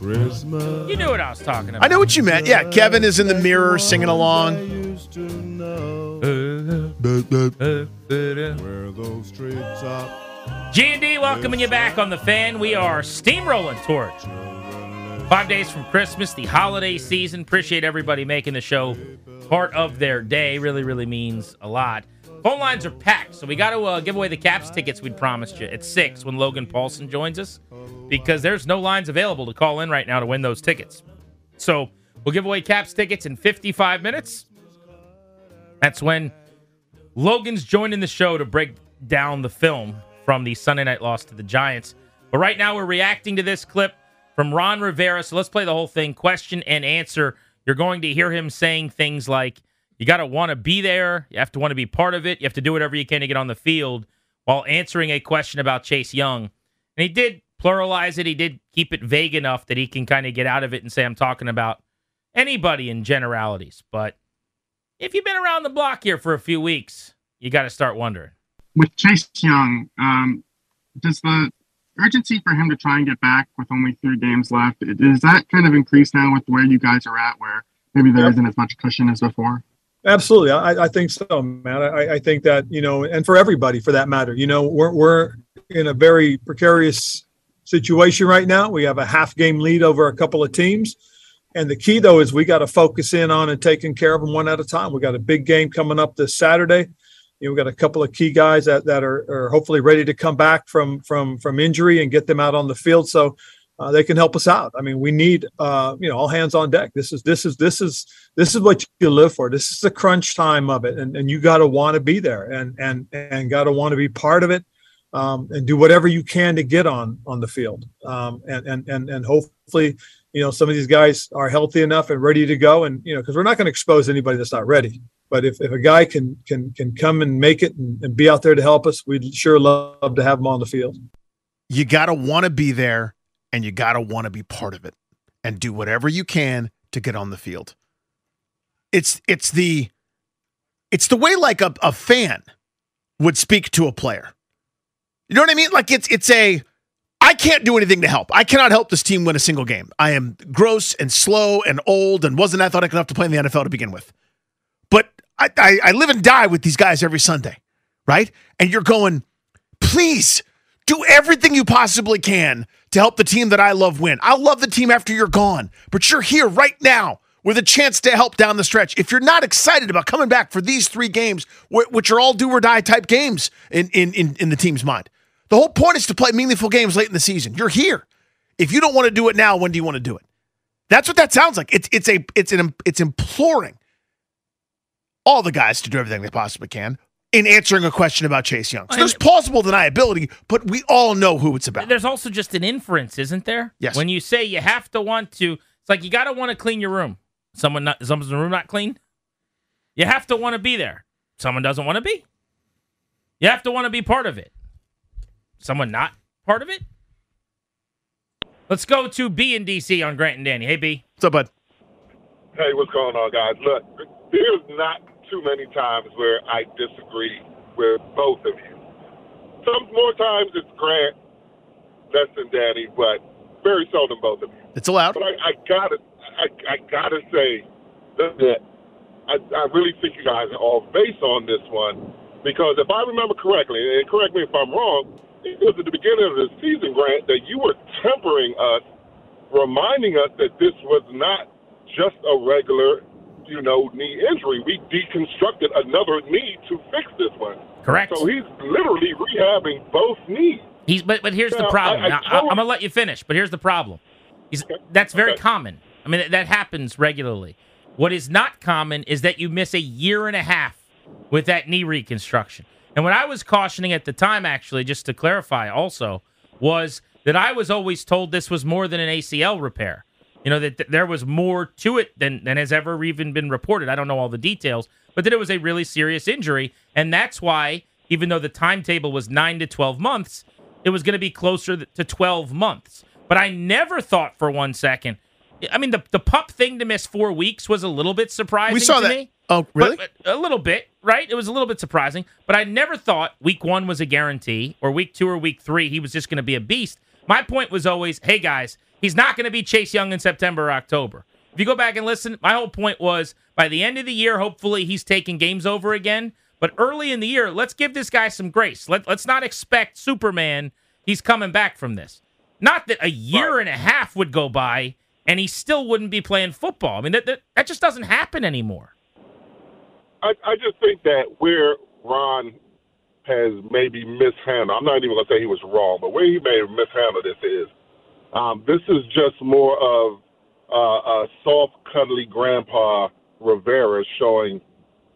Christmas. You knew what I was talking about. I know what you meant. Yeah, Kevin is in the mirror singing along. Used to know where those streets are. G&D welcoming you back on the fan. We are steamrolling toward five days from Christmas, the holiday season. Appreciate everybody making the show part of their day. Really, really means a lot. Phone lines are packed, so we got to uh, give away the Caps tickets we'd promised you at 6 when Logan Paulsen joins us because there's no lines available to call in right now to win those tickets. So we'll give away Caps tickets in 55 minutes. That's when Logan's joining the show to break down the film from the Sunday night loss to the Giants. But right now, we're reacting to this clip from Ron Rivera. So let's play the whole thing question and answer. You're going to hear him saying things like, you got to want to be there. You have to want to be part of it. You have to do whatever you can to get on the field while answering a question about Chase Young. And he did pluralize it. He did keep it vague enough that he can kind of get out of it and say, I'm talking about anybody in generalities. But if you've been around the block here for a few weeks, you got to start wondering. with Chase Young, um, does the urgency for him to try and get back with only three games left, is that kind of increased now with where you guys are at, where maybe there not as much cushion as before? Absolutely, I, I think so, man. I, I think that you know, and for everybody for that matter, you know, we're we're in a very precarious situation right now. We have a half game lead over a couple of teams, and the key though is we got to focus in on and taking care of them one at a time. We got a big game coming up this Saturday. You know, we got a couple of key guys that, that are, are hopefully ready to come back from from from injury and get them out on the field. So uh, they can help us out. I mean, we need uh, you know all hands on deck. This is this is this is this is what you live for. This is the crunch time of it, and, and you got to want to be there and and and got to want to be part of it, um, and do whatever you can to get on on the field. Um, and and and and hopefully, you know, some of these guys are healthy enough and ready to go. And you know, because we're not going to expose anybody that's not ready. But if, if a guy can can can come and make it and, and be out there to help us, we'd sure love to have him on the field. You got to want to be there and you got to want to be part of it and do whatever you can to get on the field. It's it's the it's the way like a, a fan would speak to a player. You know what I mean? Like it's it's a I can't do anything to help. I cannot help this team win a single game. I am gross and slow and old and wasn't athletic enough to play in the NFL to begin with. But I, I, I live and die with these guys every Sunday, right? And you're going, please do everything you possibly can to help the team that I love win. I'll love the team after you're gone, but you're here right now with a chance to help down the stretch. If you're not excited about coming back for these three games, which are all do or die type games in, in, in, in the team's mind, the whole point is to play meaningful games late in the season. You're here. If you don't want to do it now, when do you want to do it? That's what that sounds like. It's it's a it's an it's imploring all the guys to do everything they possibly can in answering a question about Chase Young. So there's plausible deniability, but we all know who it's about. There's also just an inference, isn't there? Yes. When you say you have to want to, It's like you got to want to clean your room. Someone not someone's room not clean. You have to want to be there. Someone doesn't want to be. You have to want to be part of it. Someone not part of it. Let's go to B in DC on Grant and Danny. Hey B. What's up, bud? Hey, what's going on, guys? Look, there's not too many times where I disagree with both of you. Some more times it's Grant, less than Danny, but very seldom both of you. It's allowed. But I, I gotta, I, I gotta say that I, I really think you guys are off base on this one because if I remember correctly, and correct me if I'm wrong, it was at the beginning of the season, Grant, that you were tempering us, reminding us that this was not just a regular, you know, knee injury. We deconstructed another knee to fix this one. Correct. So he's literally rehabbing both knees. He's but but here's the problem. I- I Now, I, am gonna let you finish, but here's the problem. He's, That's very common. I mean, that, that happens regularly. What is not common is that you miss a year and a half with that knee reconstruction. And what I was cautioning at the time, actually, just to clarify, also, was that I was always told this was more than an ACL repair. You know that th- there was more to it than than has ever even been reported. I don't know all the details, but that it was a really serious injury, and that's why, even though the timetable was nine to twelve months, it was going to be closer to 12 months. But I never thought for one second. I mean, the the pup thing to miss four weeks was a little bit surprising. We saw that. Me. Oh, really? But- but a little bit, right? It was a little bit surprising. But I never thought week one was a guarantee, or week two or week three he was just going to be a beast. My point was always, hey guys, he's not going to be Chase Young in September or October. If you go back and listen, my whole point was by the end of the year, hopefully he's taking games over again. But early in the year, let's give this guy some grace. Let, let's not expect Superman. He's coming back from this. Not that a year and a half would go by and he still wouldn't be playing football. I mean, that, that, that just doesn't happen anymore. I, I just think that where Ron has maybe mishandled, I'm not even going to say he was wrong, but where he may have mishandled this is um, this is just more of uh, a soft, cuddly grandpa Rivera showing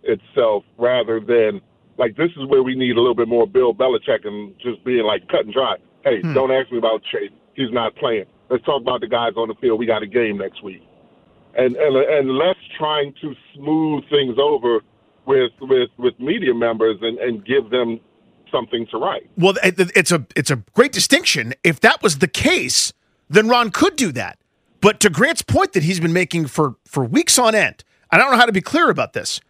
itself rather than like this is where we need a little bit more Bill Belichick and just being like cut and dry. Hey, Hmm. don't ask me about Chase. He's not playing. Let's talk about the guys on the field. We got a game next week and and and less trying to smooth things over with with with media members and and give them something to write. Well, it's a it's a great distinction. If that was the case, then Ron could do that. But to Grant's point that he's been making for for weeks on end, I don't know how to be clear about this.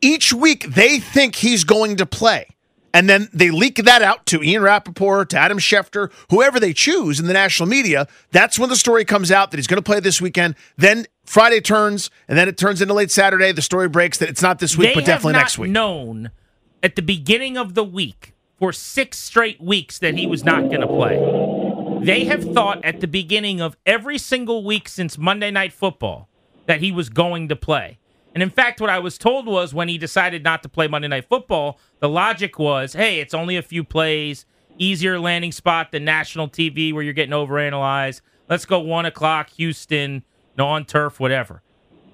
Each week they think he's going to play. And then they leak that out to Ian Rapoport, to Adam Schefter, whoever they choose in the national media. That's when the story comes out that he's going to play this weekend. Then Friday turns, and then it turns into late Saturday. The story breaks that it's not this week, they but definitely next week. known at the beginning of the week for six straight weeks that he was not going to play. They have thought at the beginning of every single week since Monday Night Football that he was going to play. And in fact, what I was told was when he decided not to play Monday Night Football, the logic was, hey, it's only a few plays, easier landing spot than national TV where you're getting overanalyzed. Let's go one o'clock, Houston, on turf, whatever.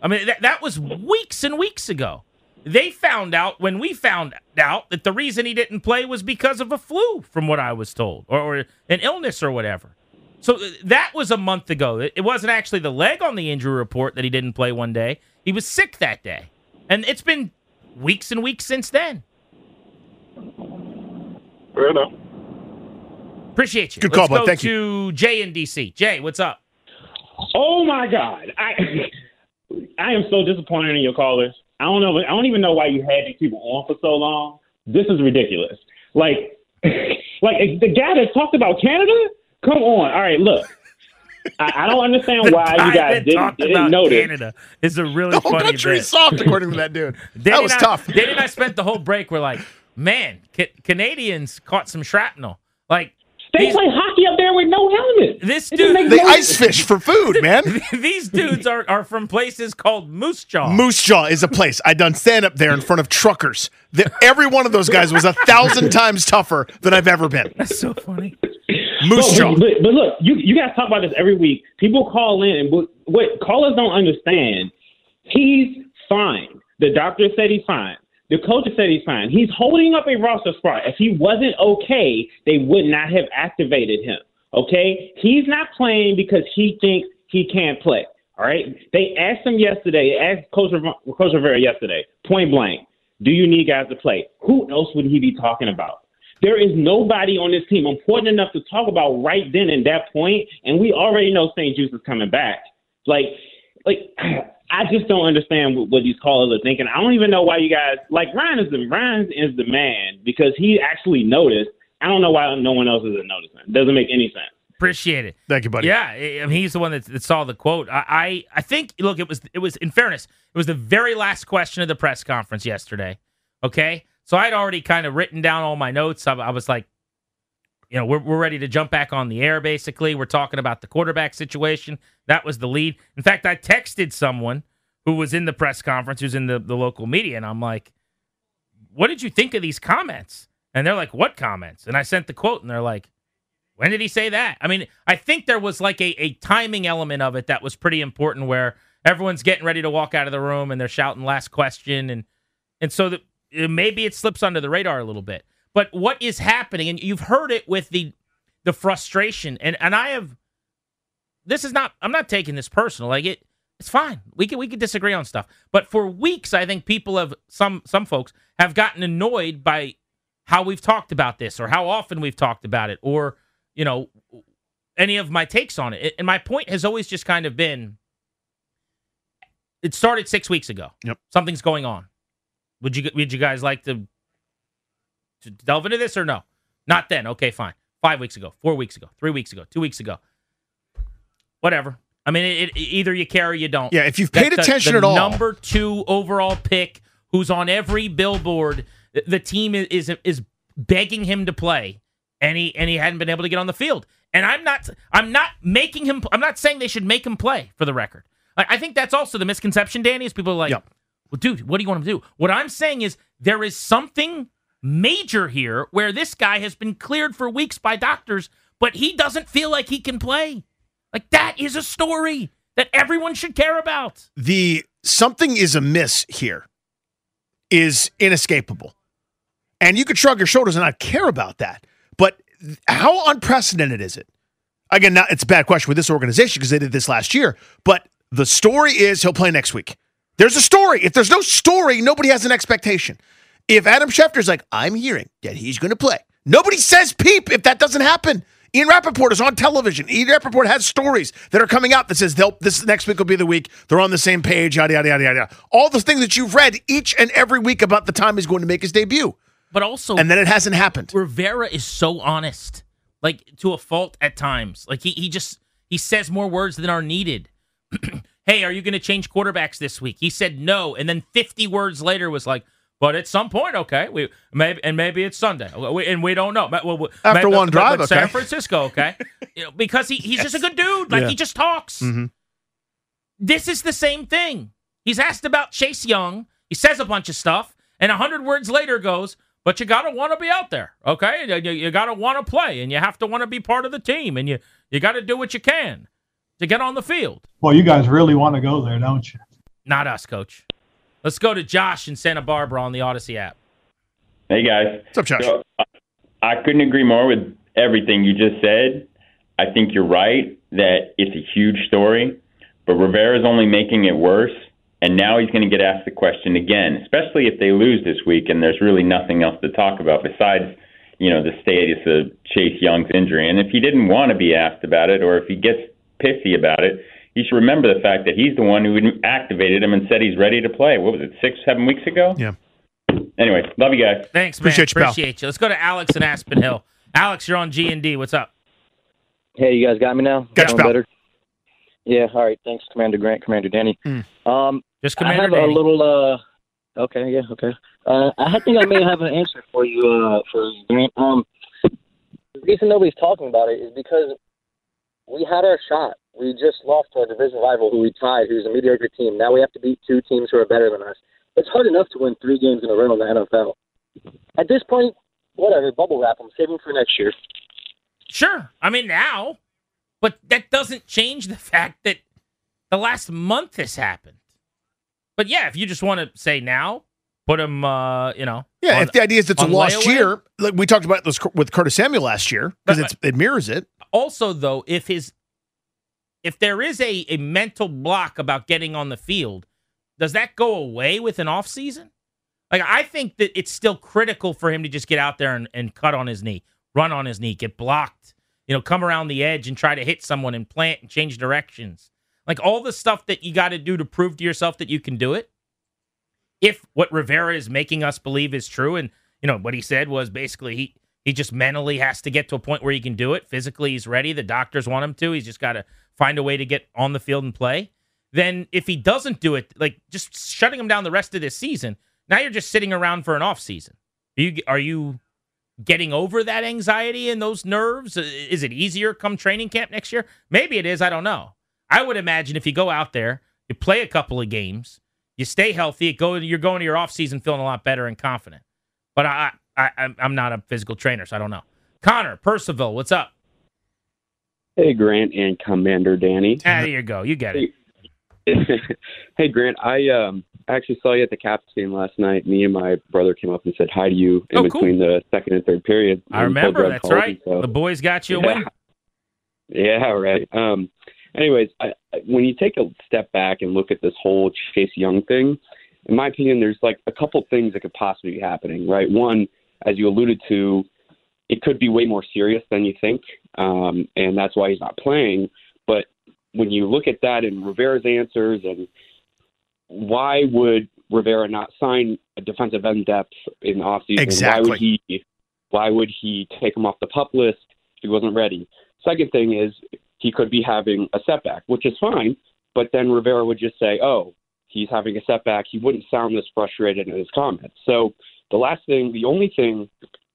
I mean, that, that was weeks and weeks ago. They found out when we found out that the reason he didn't play was because of a flu, from what I was told, or, or an illness or whatever. So uh, that was a month ago. It it wasn't actually the leg on the injury report that he didn't play one day. He was sick that day. And it's been weeks and weeks since then. Fair enough. Appreciate you. Good Let's call, bud. go Thank to Jay in DC. Jay, what's up? Oh my God, I I am so disappointed in your callers. I don't know. I don't even know why you had these people on for so long. This is ridiculous. Like, like the guy that talked about Canada. Come on. All right, look. I, I don't understand why you guys didn't, talked didn't about notice. Canada is a really The whole funny country bit. soft, according to that dude. That was and I- tough. Danny and I spent the whole break. We're like, man, ca- Canadians caught some shrapnel. Like They these- play hockey up there with no helmet. This It dude, make They no ice fish for food, man. these dudes are, are from places called Moose Jaw. Moose Jaw is a place. I done stand up there in front of truckers. The, every one of those guys was a thousand times tougher than I've ever been. That's so funny. Moose but, Jaw. But, but look, you you guys talk about this every week. People call in, and what, what callers don't understand, he's fine. The doctor said he's fine. The coach said he's fine. He's holding up a roster spot. If he wasn't okay, they would not have activated him. Okay, he's not playing because he thinks he can't play. All right. They asked him yesterday, asked Coach, Coach Rivera yesterday, point blank, do you need guys to play? Who else would he be talking about? There is nobody on this team important enough to talk about right then and that point, and we already know St. Juice is coming back. Like, like I just don't understand what, what these callers are thinking. I don't even know why you guys like Ryan is the Ryan is the man because he actually noticed. I don't know why no one else isn't noticing. It doesn't make any sense. Appreciate it. Thank you, buddy. Yeah, I I mean, he's the one that, that saw the quote. I, I, I think. Look, it was, it was. In fairness, it was the very last question of the press conference yesterday. Okay, so I'd already kind of written down all my notes. I, I was like, you know, we're we're ready to jump back on the air. Basically, we're talking about the quarterback situation. That was the lead. In fact, I texted someone who was in the press conference, who's in the the local media, and I'm like, what did you think of these comments? And they're like, what comments? And I sent the quote, and they're like. When did he say that? I mean, I think there was like a, a timing element of it that was pretty important where everyone's getting ready to walk out of the room and they're shouting last question and and so uh, maybe it slips under the radar a little bit. But what is happening and you've heard it with the the frustration and and I have this is not I'm not taking this personal. Like it it's fine. We can we can disagree on stuff. But for weeks I think people have some some folks have gotten annoyed by how we've talked about this or how often we've talked about it or you know, any of my takes on it. And my point has always just kind of been it started six weeks ago. Yep. Something's going on. Would you would you guys like to to delve into this or no? Not then. Okay, fine. Five weeks ago, four weeks ago, three weeks ago, two weeks ago. Whatever. I mean, it, it, either you care or you don't. Yeah, if you've paid attention the at all. number two overall pick, who's on every billboard, the- team is is, is begging him to play, and he and he hadn't been able to get on the field. And I'm not I'm not making him. I'm not saying they should make him play. For the record, I, I think that's also the misconception. Danny is people are like, well, dude, what do you want him to do? What I'm saying is there is something major here where this guy has been cleared for weeks by doctors, but he doesn't feel like he can play. Like that is a story that everyone should care about. the something is amiss here is inescapable. And you could shrug your shoulders and not care about that. But how unprecedented is it? Again, now it's a bad question with this organization because they did this last year. But the story is he'll play next week. There's a story. If there's no story, nobody has an expectation. If Adam Schefter's like, I'm hearing that he's going to play, nobody says peep if that doesn't happen. Ian Rapoport is on television. Ian Rapoport has stories that are coming out that says they'll this next week will be the week. They're on the same page, yada yada yada yada. All the things that you've read each and every week about the time he's going to make his debut. But also, And then it hasn't happened. Rivera is so honest, like to a fault at times. Like he he just he says more words than are needed. hey, are you going to change quarterbacks this week? He said no, and then 50 words later was like, but at some point, okay, we maybe and maybe it's Sunday, We- and we don't know. But- well, After maybe- one drive, but San okay. Francisco, okay, you know, because he, he's just a good dude. Like Yeah. he just talks. Mhm. This is the same thing. He's asked about Chase Young. He says a bunch of stuff, and a hundred words later goes, "But you gotta want to be out there, okay? You, you, you gotta want to play, and you have to want to be part of the team, and you you got to do what you can to get on the field." Well, you guys really want to go there, don't you? Not us, coach. Let's go to Josh in Santa Barbara on the Audacy app. Hey guys. What's up, Josh? So, I- I couldn't agree more with everything you just said. I think you're right that it's a huge story, but Rivera's only making it worse. And now he's going to get asked the question again, especially if they lose this week and there's really nothing else to talk about besides, you know, the status of Chase Young's injury. And if he didn't want to be asked about it or if he gets pissy about it, he should remember the fact that he's the one who activated him and said he's ready to play. What was it, six, seven weeks ago? Yeah. Anyway, love you guys. Thanks, man. Appreciate you, pal. Appreciate you. Let's go to Alex in Aspen Hill. Alex, you're on G and D. What's up? Hey, you guys got me now? Got you, pal. better? Yeah, all right. Thanks, Commander Grant, Commander Danny. Um, Just I have Danny. a little. Uh, okay, yeah, okay. Uh, I think I may have an answer for you. Uh, for Grant. Um, the reason nobody's talking about it is because we had our shot. We just lost to our division rival, who we tied, who's a mediocre team. Now we have to beat two teams who are better than us. It's hard enough to win three games in a row in the NFL. At this point, whatever, bubble wrap them, save them for next year. Sure. I mean, now, but that doesn't change the fact that the last month has happened. But yeah, if you just want to say now, put him, uh, you know. Yeah, on- if the idea is it's a lost layaway. year, like we talked about this with Curtis Samuel last year, because But- it mirrors it. Also, though, if his if there is a, a mental block about getting on the field, does that go away with an off season? Like I think that it's still critical for him to just get out there and, and cut on his knee, run on his knee, get blocked, you know, come around the edge and try to hit someone and plant and change directions. Like all the stuff that you got to do to prove to yourself that you can do it. If what Rivera is making us believe is true, and you know what he said was basically he he just mentally has to get to a point where he can do it. Physically, he's ready. The doctors want him to. He's just got to find a way to get on the field and play. Then if he doesn't do it, like just shutting him down the rest of this season, now you're just sitting around for an off season. Are you are you getting over that anxiety and those nerves? Is it easier come training camp next year? Maybe it is. I don't know. I would imagine if you go out there, you play a couple of games, you stay healthy, go you're going to your off season feeling a lot better and confident. But I, I I'm not a physical trainer, so I don't know. Connor Percival, what's up? Hey Grant and Commander Danny. Ah, there you go. You get it. hey Grant, I um actually saw you at the Caps game last night. Me and my brother came up and said hi to you in Oh, cool. between the second and third period. I remember. That's right. so- The boys got you Yeah. Yeah, right. Um, anyways, I, I- when you take a step back and look at this whole Chase Young thing, in my opinion, there's like a couple things that could possibly be happening, right? One, as you alluded to, it could be way more serious than you think, um, and that's why he's not playing. But when you look at that and Rivera's answers, and why would Rivera not sign a defensive end depth in the offseason? Why would he? Why would he take him off the pup list if he wasn't ready? Second thing is he could be having a setback, which is fine, but then Rivera would just say, "Oh, he's having a setback." He wouldn't sound this frustrated in his comments. So the last thing, the only thing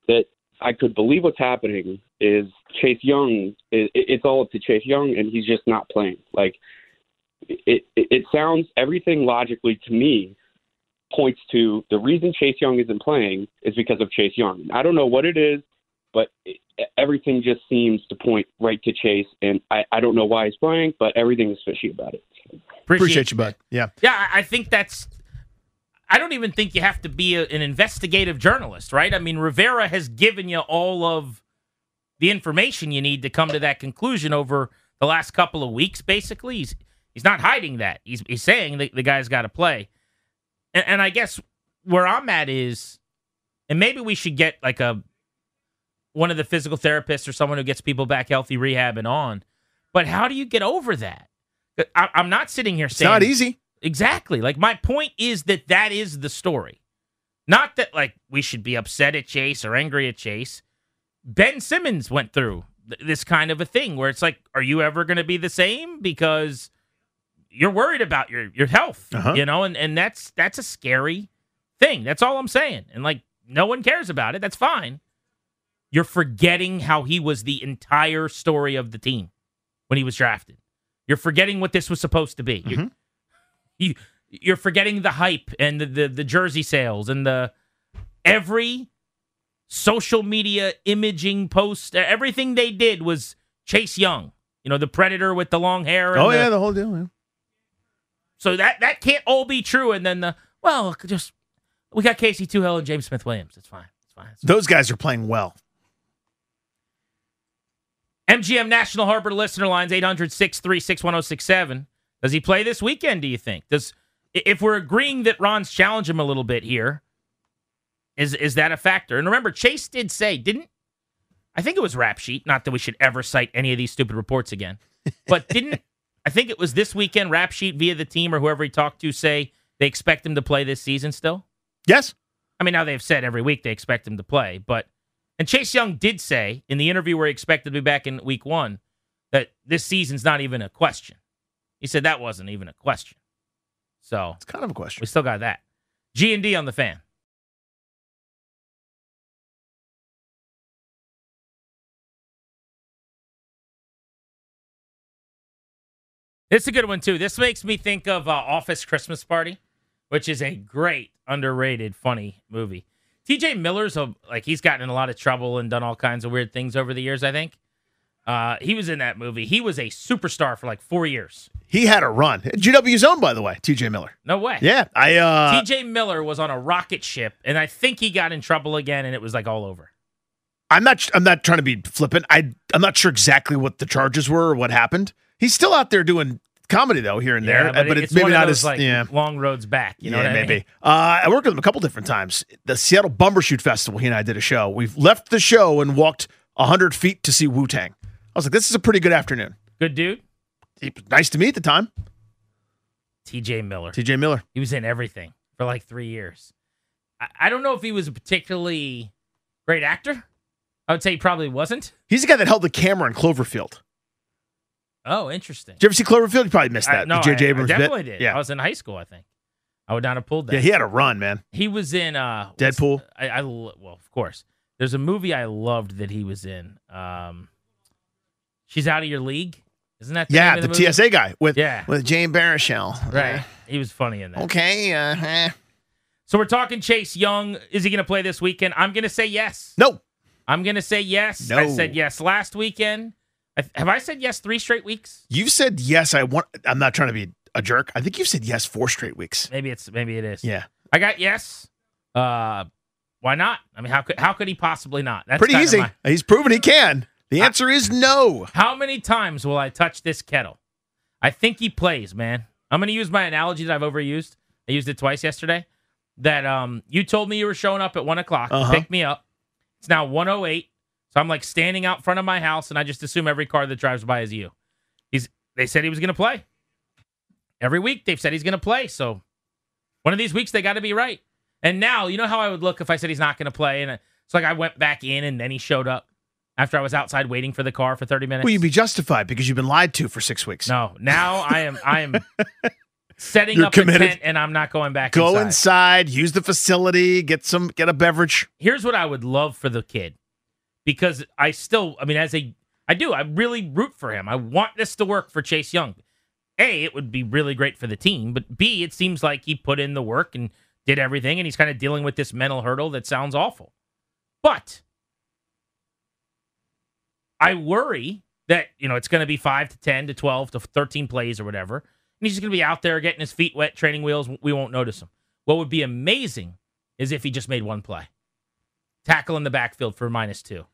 that I could believe what's happening is Chase Young. It, it's all up to Chase Young, and he's just not playing. Like it, it, it sounds everything logically to me points to the reason Chase Young isn't playing is because of Chase Young. I don't know what it is, but it, everything just seems to point right to Chase, and I, I don't know why he's playing, but everything is fishy about it. Appreciate you, bud. Yeah. Yeah, I I think that's. I don't even think you have to be a, an investigative journalist, right? I mean, Rivera has given you all of the information you need to come to that conclusion over the last couple of weeks. Basically, he's he's not hiding that. He's he's saying that the guy's got to play, and, and I guess where I'm at is, and maybe we should get like a one of the physical therapists or someone who gets people back healthy, rehab, and on. But how do you get over that? I, I'm not sitting here saying It's not easy. Exactly. Like my point is that that is the story. Not that like we should be upset at Chase or angry at Chase. Ben Simmons went through th- this kind of a thing where it's like, are you ever going to be the same? Because you're worried about your your health, Uh-huh. you know, and and that's that's a scary thing. That's all I'm saying. And like no one cares about it. That's fine. You're forgetting how he was the entire story of the team when he was drafted. You're forgetting what this was supposed to be. You're, you you're forgetting the hype and the, the the jersey sales and the every social media imaging post everything they did was Chase Young you know the predator with the long hair and Oh the- yeah, the whole deal. Yeah. so that that can't all be true and then the well just we got Casey Toohill and James Smith Williams it's fine it's fine Those guys are playing well. MGM National Harbor listener lines 800 636 1067. Does he play this weekend, do you think? Does if we're agreeing that Ron's challenged him a little bit here, is is that a factor? And remember, Chase did say, didn't I think it was rap sheet, not that we should ever cite any of these stupid reports again. But didn't I think it was this weekend rap sheet via the team or whoever he talked to say they expect him to play this season still? Yes. I mean, now they've said every week they expect him to play, but and Chase Young did say in the interview where he expected to be back in week one that this season's not even a question. He said that wasn't even a question. So it's kind of a question. We still got that. G and D on the fan. It's a good one too. This makes me think of uh, Office Christmas Party, which is a great, underrated, funny movie. T.J. Miller's a, like he's gotten in a lot of trouble and done all kinds of weird things over the years. I think uh, he was in that movie. He was a superstar for like four years. He had a run. GW's own, by the way, TJ Miller. No way. Yeah. I uh T.J. Miller was on a rocket ship, and I think he got in trouble again, and it was like all over. I'm not I'm not trying to be flippant. I I'm not sure exactly what the charges were or what happened. He's still out there doing comedy though here and there, Yeah, but, it- it's, maybe not those, as like yeah. long roads back. You know yeah, what I mean? Uh, I worked with him a couple different times. The Seattle Bumbershoot Festival. He and I did a show. We've left the show and walked hundred feet to see Wu Tang. I was like, this is a pretty good afternoon. Good dude. He nice to meet at the time. T.J. Miller. T.J. Miller. He was in everything for like three years. I, I don't know if he was a particularly great actor. I would say he probably wasn't. He's the guy that held the camera in Cloverfield. Oh, interesting. Did you ever see Cloverfield? You probably missed I, that. no, the J.J. I- I Abrams bit. definitely did. Yeah, I was in high school, I think. I would not have pulled that. yeah, he had a run, man. He was in uh Deadpool. I, I well, of course. There's a movie I loved that he was in. Um She's out of your league. Isn't that the Yeah, the, the? TSA guy with Yeah. with Jay Baruchel. Right. He was funny in that. Okay. Uh, eh. So we're talking Chase Young. Is he going to play this weekend? I'm going to say yes. No. I'm going to say yes. I said yes last weekend. I, have I said yes three straight weeks? You've said yes. I want. I'm not trying to be a jerk. I think you've said yes four straight weeks. Maybe it's maybe it is. Yeah. I got yes. Uh, why not? I mean, how could how could he possibly not? That's Pretty easy. my- He's proven he can. The answer is no. How many times will I touch this kettle? I think he plays, man. I'm going to use my analogy that I've overused. I used it twice yesterday. That um, you told me you were showing up at one o'clock. Uh-huh. Pick me up. It's now 108. So I'm like standing out front of my house, and I just assume every car that drives by is you. He's. They said he was going to play. Every week they've said he's going to play. So one of these weeks they got to be right. And now you know how I would look if I said he's not going to play, and it's like I went back in, and then he showed up after I was outside waiting for the car for 30 minutes. Will you be justified because you've been lied to for six weeks? No, now I am I am setting You're up committed. a tent and I'm not going back Go inside. inside, use the facility, get some, get a beverage. Here's what I would love for the kid. Because I still I mean as a I do, I really root for him. I want this to work for Chase Young. A, it would be really great for the team, but B, it seems like he put in the work and did everything and he's kind of dealing with this mental hurdle that sounds awful. But I worry that, you know, it's going to be 5 to 10 to 12 to 13 plays or whatever. And he's just going to be out there getting his feet wet, training wheels. We won't notice him. What would be amazing is if he just made one play. Tackle in the backfield for minus two. You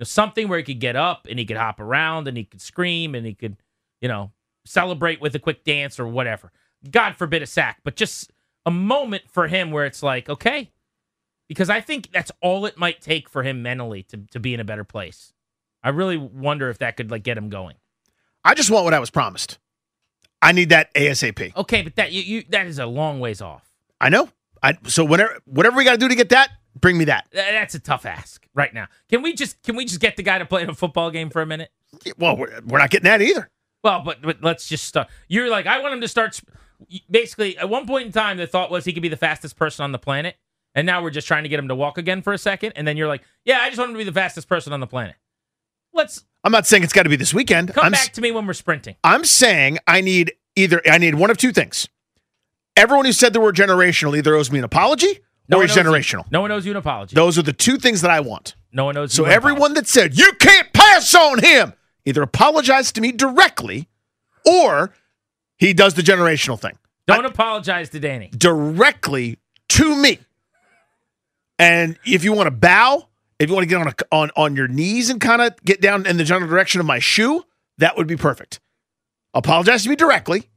know, something where he could get up and he could hop around and he could scream and he could, you know, celebrate with a quick dance or whatever. God forbid a sack, but just a moment for him where it's like, okay, because I think that's all it might take for him mentally to, to be in a better place. I really wonder if that could like get him going. I just want what I was promised. I need that ASAP. Okay, but that you, you that is a long ways off. I know. I so whenever whatever we got to do to get that, bring me that. Th- That's a tough ask right now. Can we just can we just get the guy to play in a football game for a minute? Well, we're, we're not getting that either. Well, but but let's just start. You're like I want him to start. sp- Basically, at one point in time, the thought was he could be the fastest person on the planet, and now we're just trying to get him to walk again for a second. And then you're like, yeah, I just want him to be the fastest person on the planet. Let's I'm not saying it's got to be this weekend. come I'm back to me when we're sprinting. I'm saying I need either I need one of two things. Everyone who said the word generational either owes me an apology No or is owes you- generational. no one owes you an apology. Those are the two things that I want. No one owes So you. an apology. everyone that said you can't pass on him either apologize to me directly or he does the generational thing don't apologize to Danny. directly to me. And if you want to bow, if you want to get on a, on on your knees and kind of get down in the general direction of my shoe, that would be perfect. Apologize to me directly,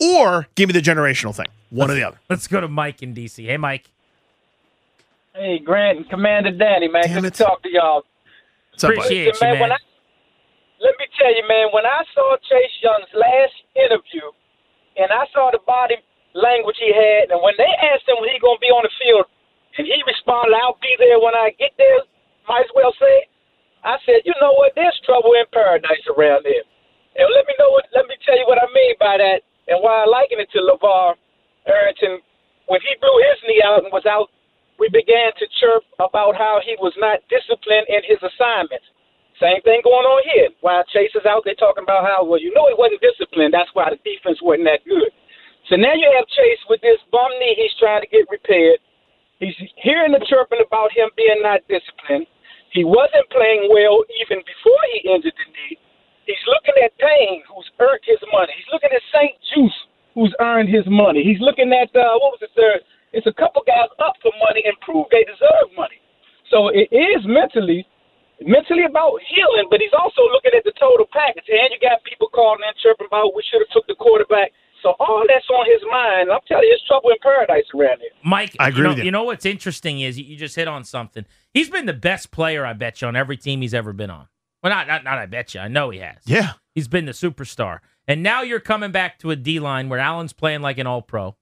or give me the generational thing. One or the other. Let's go to Mike in DC. Hey, Mike. Hey, Grant and Commander Danny, man. Damn Good it. to talk to y'all. What's up. Appreciate Listen, you, man, when man. I, let me tell you, man, when I saw Chase Young's last interview and I saw the body language he had, and when they asked him when he going to be on the field, and he responded, I'll be there when I get there, might as well say, I said, you know what, there's trouble in paradise around there. And let me know what, let me tell you what I mean by that and why I liken it to LaVar Arrington. When he blew his knee out and was out, we began to chirp about how he was not disciplined in his assignments. Same thing going on here. While Chase is out there talking about how, well, you know he wasn't disciplined. That's why the defense wasn't that good. So now you have Chase with this bum knee he's trying to get repaired. He's hearing the chirping about him being not disciplined. He wasn't playing well even before he injured the knee. He's looking at Payne, who's earned his money. He's looking at St. Juice, who's earned his money. He's looking at, uh, what was it, third? It's a couple guys up for money and prove they deserve money. So it is mentally mentally about healing, but he's also looking at the total package. And you got people calling in chirping about we should have took the quarterback. So all that's on his mind. I'm telling you, it's trouble in paradise around here. Mike, I agree you know, with you. You know what's interesting is you just hit on something. He's been the best player, I bet you, on every team he's ever been on. Well, not not, not I bet you. I know he has. Yeah. He's been the superstar. And now you're coming back to a D line where Allen's playing like an all pro,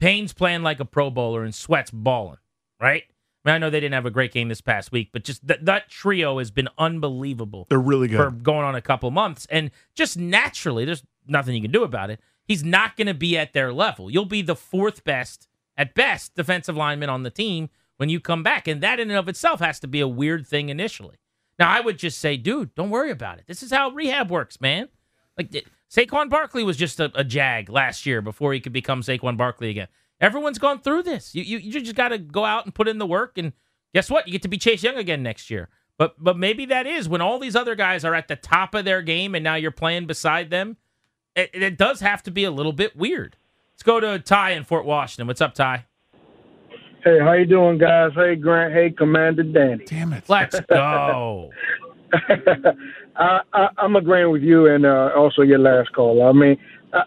Payne's playing like a pro bowler, and Sweat's balling, right? I mean, I know they didn't have a great game this past week, but just th- that trio has been unbelievable. They're really good. for going on a couple months, and just naturally, there's nothing you can do about it. He's not going to be at their level. You'll be the fourth best, at best, defensive lineman on the team when you come back, and that in and of itself has to be a weird thing initially. Now, I would just say, dude, don't worry about it. This is how rehab works, man. Like Saquon Barkley was just a, a jag last year before he could become Saquon Barkley again. Everyone's gone through this. You you, you just got to go out and put in the work, and guess what? You get to be Chase Young again next year. But but maybe that is when all these other guys are at the top of their game, and now you're playing beside them. It, it does have to be a little bit weird. Let's go to Ty in Fort Washington. What's up, Ty? Hey, how you doing, guys? Hey, Grant. Hey, Commander Danny. Damn it. Let's go. I, I, I'm agreeing with you and uh, also your last call. I mean, uh,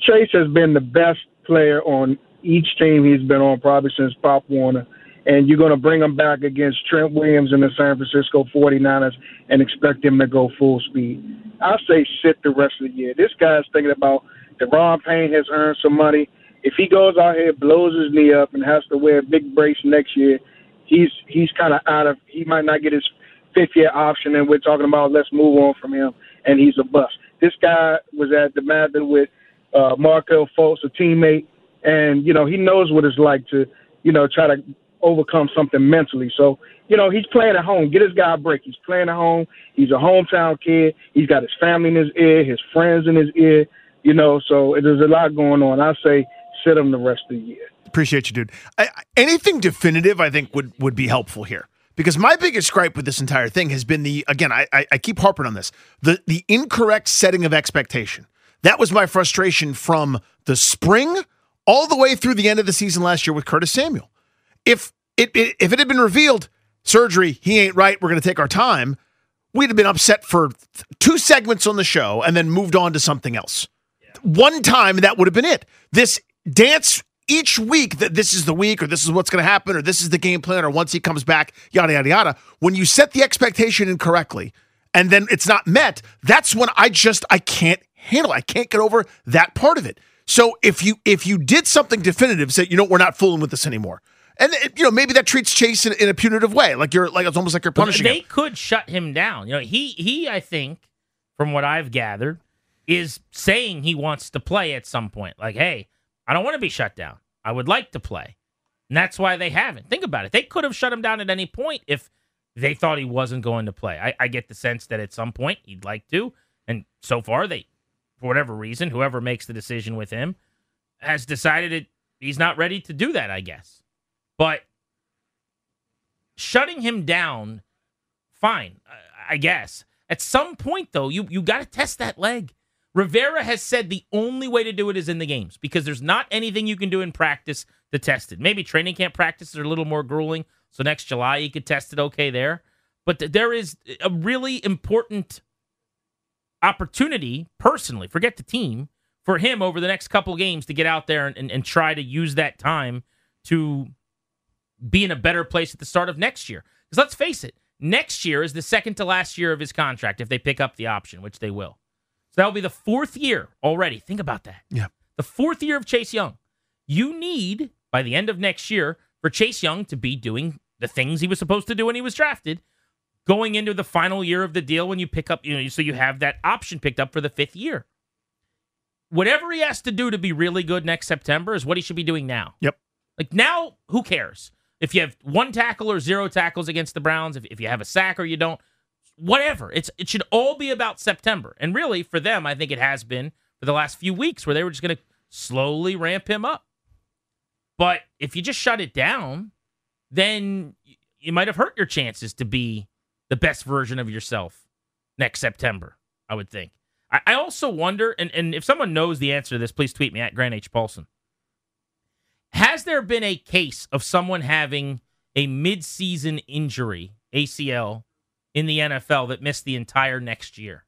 Chase has been the best player on each team he's been on probably since Pop Warner. And you're going to bring him back against Trent Williams and the San Francisco 49ers and expect him to go full speed. I say sit the rest of the year. This guy's thinking about Daron Payne has earned some money. If he goes out here, blows his knee up, and has to wear a big brace next year, he's he's kind of out of. He might not get his fifth year option, and we're talking about let's move on from him, and he's a bust. This guy was at the DeMatha with uh, Markelle Fultz, a teammate, and you know he knows what it's like to you know try to overcome something mentally. So you know he's playing at home. Get his guy a break. He's playing at home. He's a hometown kid. He's got his family in his ear, his friends in his ear. You know, so there's a lot going on. I say sit him the rest of the year. Appreciate you, dude. I, anything definitive, I think, would would be helpful here because my biggest gripe with this entire thing has been the again. I, I I keep harping on this the the incorrect setting of expectation. That was my frustration from the spring all the way through the end of the season last year with Curtis Samuel. If it, it if it had been revealed surgery, he ain't right. We're going to take our time. We'd have been upset for two segments on the show and then moved on to something else. One time, that would have been it. This dance each week that this is the week or this is what's going to happen or this is the game plan or once he comes back, yada, yada, yada. When you set the expectation incorrectly and then it's not met, that's when I just, I can't handle it. I can't get over that part of it. So if you if you did something definitive, say you know we're not fooling with this anymore, and you know maybe that treats Chase in, in a punitive way, like you're like it's almost like you're punishing they him. could shut him down. You know, he he I think from what I've gathered is saying he wants to play at some point. Like, hey, I don't want to be shut down. I would like to play. And that's why they haven't. Think about it. They could have shut him down at any point if they thought he wasn't going to play. I, I get the sense that at some point he'd like to. And so far they for whatever reason, whoever makes the decision with him has decided it he's not ready to do that, I guess. But shutting him down, fine, I- guess. At some point, though, you you got to test that leg. Rivera has said the only way to do it is in the games because there's not anything you can do in practice to test it. Maybe training camp practices are a little more grueling, so next July you could test it okay there. But th- there is a really important opportunity, personally, forget the team, for him over the next couple games to get out there and, and, and try to use that time to be in a better place at the start of next year. Because let's face it, next year is the second to last year of his contract if they pick up the option, which they will. So that'll be the fourth year already. Think about that. Yeah. The fourth year of Chase Young. You need, by the end of next year, for Chase Young to be doing the things he was supposed to do when he was drafted, going into the final year of the deal when you pick up, you know, so you have that option picked up for the fifth year. Whatever he has to do to be really good next September is what he should be doing now. Yep. Like now, who cares? If you have one tackle or zero tackles against the Browns, if, if you have a sack or you don't, whatever. It's it should all be about September. And really, for them, I think it has been for the last few weeks where they were just going to slowly ramp him up. But if you just shut it down, then you might have hurt your chances to be the best version of yourself next September, I would think. I, I also wonder, and, and if someone knows the answer to this, please tweet me at Grant H. Paulsen. Has there been a case of someone having a mid-season injury, ACL, in the NFL that missed the entire next year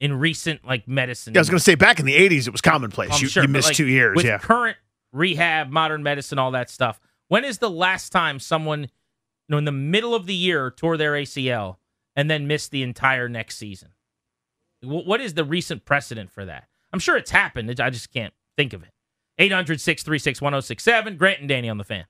in recent like medicine. Yeah, I was going to say back in the '80s, it was commonplace. You, sure, you missed like, two years. With yeah, current rehab, modern medicine, all that stuff. When is the last time someone, you know, in the middle of the year tore their ACL and then missed the entire next season? Wh- What is the recent precedent for that? I'm sure it's happened. I just can't think of it. 800 636 1067. Grant and Danny on the fan.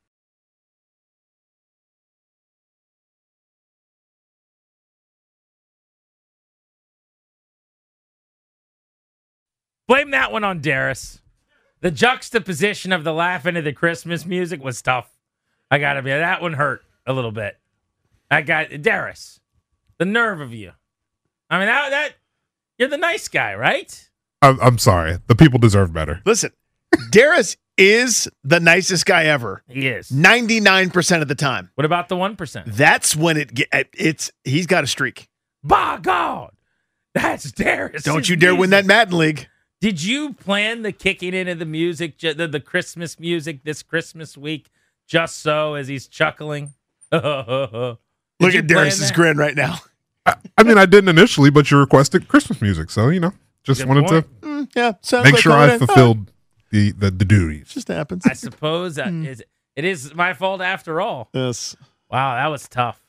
Blame that one on Darius. The juxtaposition of the laughing at the Christmas music was tough. I gotta be that one hurt a little bit. I got Darius. The nerve of you. I mean that that you're the nice guy, right? I'm, I'm sorry. The people deserve better. Listen, Darius is the nicest guy ever. He is. 99% of the time. What about the 1%? That's when it get it's he's got a streak. By God. That's Darius. Don't you dare win that Madden League. Did you plan the kicking into the music, the, the Christmas music this Christmas week, just so as he's chuckling? Look at plan Darius's grin right now. I mean, I didn't initially, but you requested Christmas music, so you know, just Good wanted point. to Mm, yeah, make like sure I in. fulfilled the, the the duties. Just happens. I suppose that hmm. is, it is my fault after all. Yes. Wow, that was tough.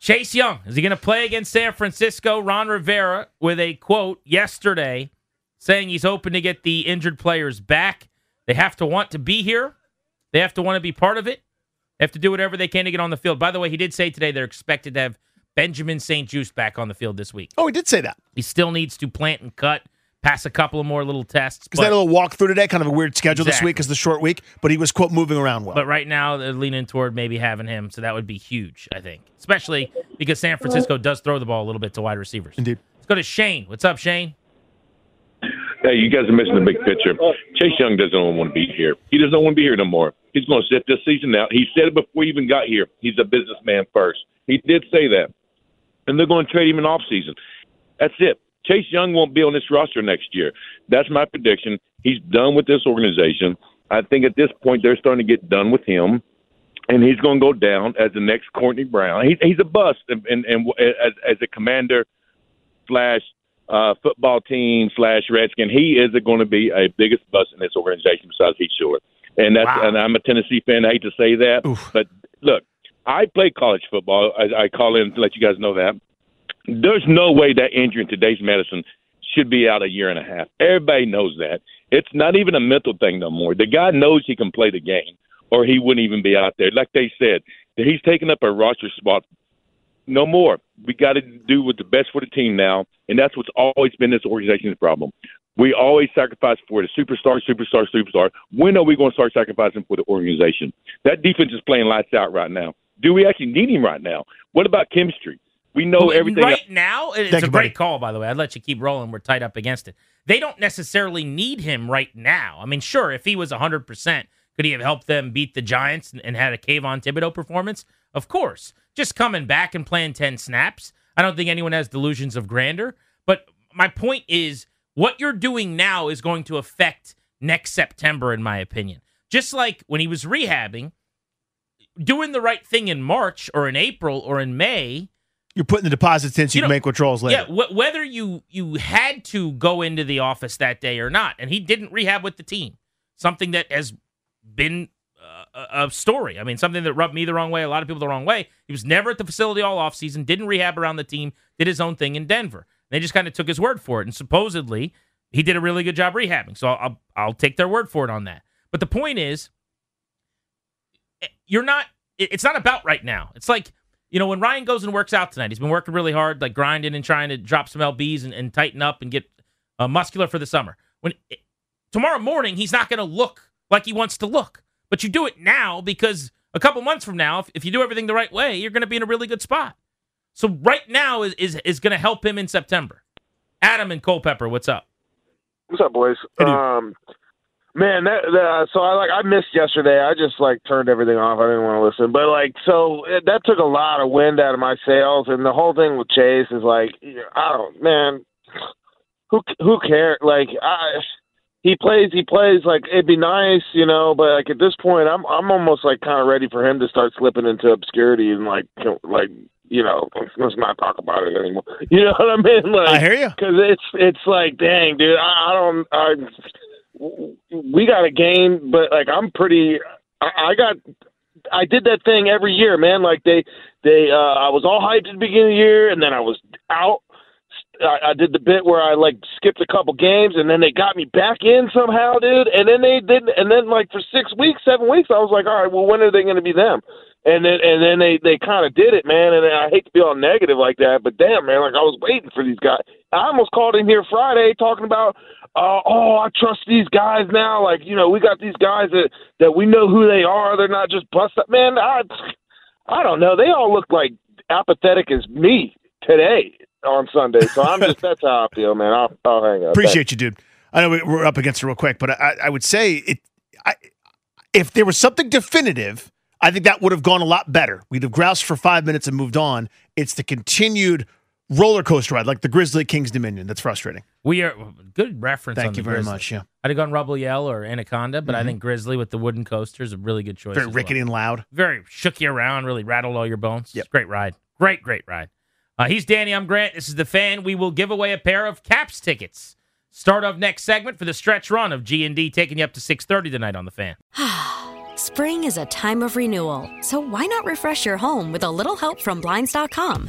Chase Young, is he going to play against San Francisco? Ron Rivera with a quote yesterday saying he's open to get the injured players back. They have to want to be here. They have to want to be part of it. They have to do whatever they can to get on the field. By the way, he did say today they're expected to have Benjamin St-Juste back on the field this week. Oh, he did say that. He still needs to plant and cut, pass a couple of more little tests. Because they had a little walk through today, kind of a weird schedule this week because the short week, but he was quote moving around well. But right now, they're leaning toward maybe having him, so that would be huge, I think. Especially because San Francisco does throw the ball a little bit to wide receivers. Indeed. Let's go to Shane. What's up, Shane? Hey, you guys are missing the big picture. Chase Young doesn't want to be here. He doesn't want to be here no more. He's going to sit this season out. He said it before he even got here. He's a businessman first. He did say that. And they're going to trade him in off season. That's it. Chase Young won't be on this roster next year. That's my prediction. He's done with this organization. I think at this point they're starting to get done with him, and he's going to go down as the next Courtney Brown. He, he's a bust, and, and, and as, as a commander slash uh, football team slash Redskin, he is going to be a biggest bust in this organization besides Heath Shuler. And that's and I'm a Tennessee fan. I hate to say that, but look, I play college football. I, I call in to let you guys know that. There's no way that injury in today's medicine should be out a year and a half. Everybody knows that. It's not even a mental thing no more. The guy knows he can play the game, or he wouldn't even be out there. Like they said, he's taking up a roster spot. No more. We got to do what's best for the team now, and that's what's always been this organization's problem. We always sacrifice for the superstar, superstar, superstar. When are we going to start sacrificing for the organization? That defense is playing lights out right now. Do we actually need him right now? What about chemistry? We know Well, everything. Right now, it's Thank a you, great buddy. call, by the way. I'd let you keep rolling. We're tight up against it. They don't necessarily need him right now. I mean, sure, if he was 100%, could he have helped them beat the Giants and, and had a Kayvon Thibodeaux performance? Of course. Just coming back and playing 10 snaps. I don't think anyone has delusions of grandeur. But my point is, what you're doing now is going to affect next September, in my opinion. Just like when he was rehabbing, doing the right thing in March or in April or in May. You're putting the deposits in so you, You can make withdrawals later. Yeah, wh- whether you you had to go into the office that day or not, and he didn't rehab with the team, something that has been uh, a a story. I mean, something that rubbed me the wrong way, a lot of people the wrong way. He was never at the facility all offseason, didn't rehab around the team, did his own thing in Denver. They just kind of took his word for it, and supposedly he did a really good job rehabbing. So I'll I'll, I'll take their word for it on that. But the point is, eh, you're not. It's not about right now. It's like you know when Ryan goes and works out tonight. He's been working really hard, like grinding and trying to drop some lbs and, and tighten up and get uh, muscular for the summer. When eh, tomorrow morning he's not going to look like he wants to look, but you do it now because a couple months from now, if, if you do everything the right way, you're going to be in a really good spot. So right now is is, is going to help him in September. Adam and Culpeper, what's up? What's up, boys? Um, man, that, that uh, so I like I missed yesterday. I just like turned everything off. I didn't want to listen, but like so it, that took a lot of wind out of my sails. And the whole thing with Chase is like, I don't, man, who who cares? Like I. He plays. He plays like it'd be nice, you know. But like at this point, I'm I'm almost like kind of ready for him to start slipping into obscurity and like like you know, let's not talk about it anymore. You know what I mean? Like, I hear you. Because it's it's like, dang, dude, I, I don't. I, we got a game, but like I'm pretty. I, I got. I did that thing every year, man. Like they, they. uh I was all hyped at the beginning of the year, and then I was out. I, I did the bit where I like skipped a couple games, and then they got me back in somehow, dude. And then they did, and then like for six weeks, seven weeks, I was like, all right, well, when are they going to be them? And then and then they they kind of did it, man. And I hate to be all negative like that, but damn, man, like I was waiting for these guys. I almost called in here Friday talking about, uh, oh, I trust these guys now. Like you know, we got these guys that that we know who they are. They're not just bust up, man. I I don't know. They all look like apathetic as me today on Sunday. So I'm just that's how I feel, man. I'll, I'll hang up. Appreciate you, dude. I know we- we're up against it real quick, but I, I would say it. I, if there was something definitive, I think that would have gone a lot better. We'd have groused for five minutes and moved on. It's the continued roller coaster ride, like the Grizzly Kings Dominion, that's frustrating. We are good reference. Thank on you the very Grizzly. much, yeah. I'd have gone Rebel Yell or Anaconda, but I Mhm. think Grizzly with the wooden coaster is a really good choice. Very as rickety well. and loud. Very shook you around, really rattled all your bones. Yep. Great ride. Great, great ride. Uh, he's Danny. I'm Grant. This is the fan. We will give away a pair of Caps tickets. Start of next segment for the stretch run of G and D, taking you up to 6:30 tonight on the fan. Spring is a time of renewal, so why not refresh your home with a little help from Blinds.com?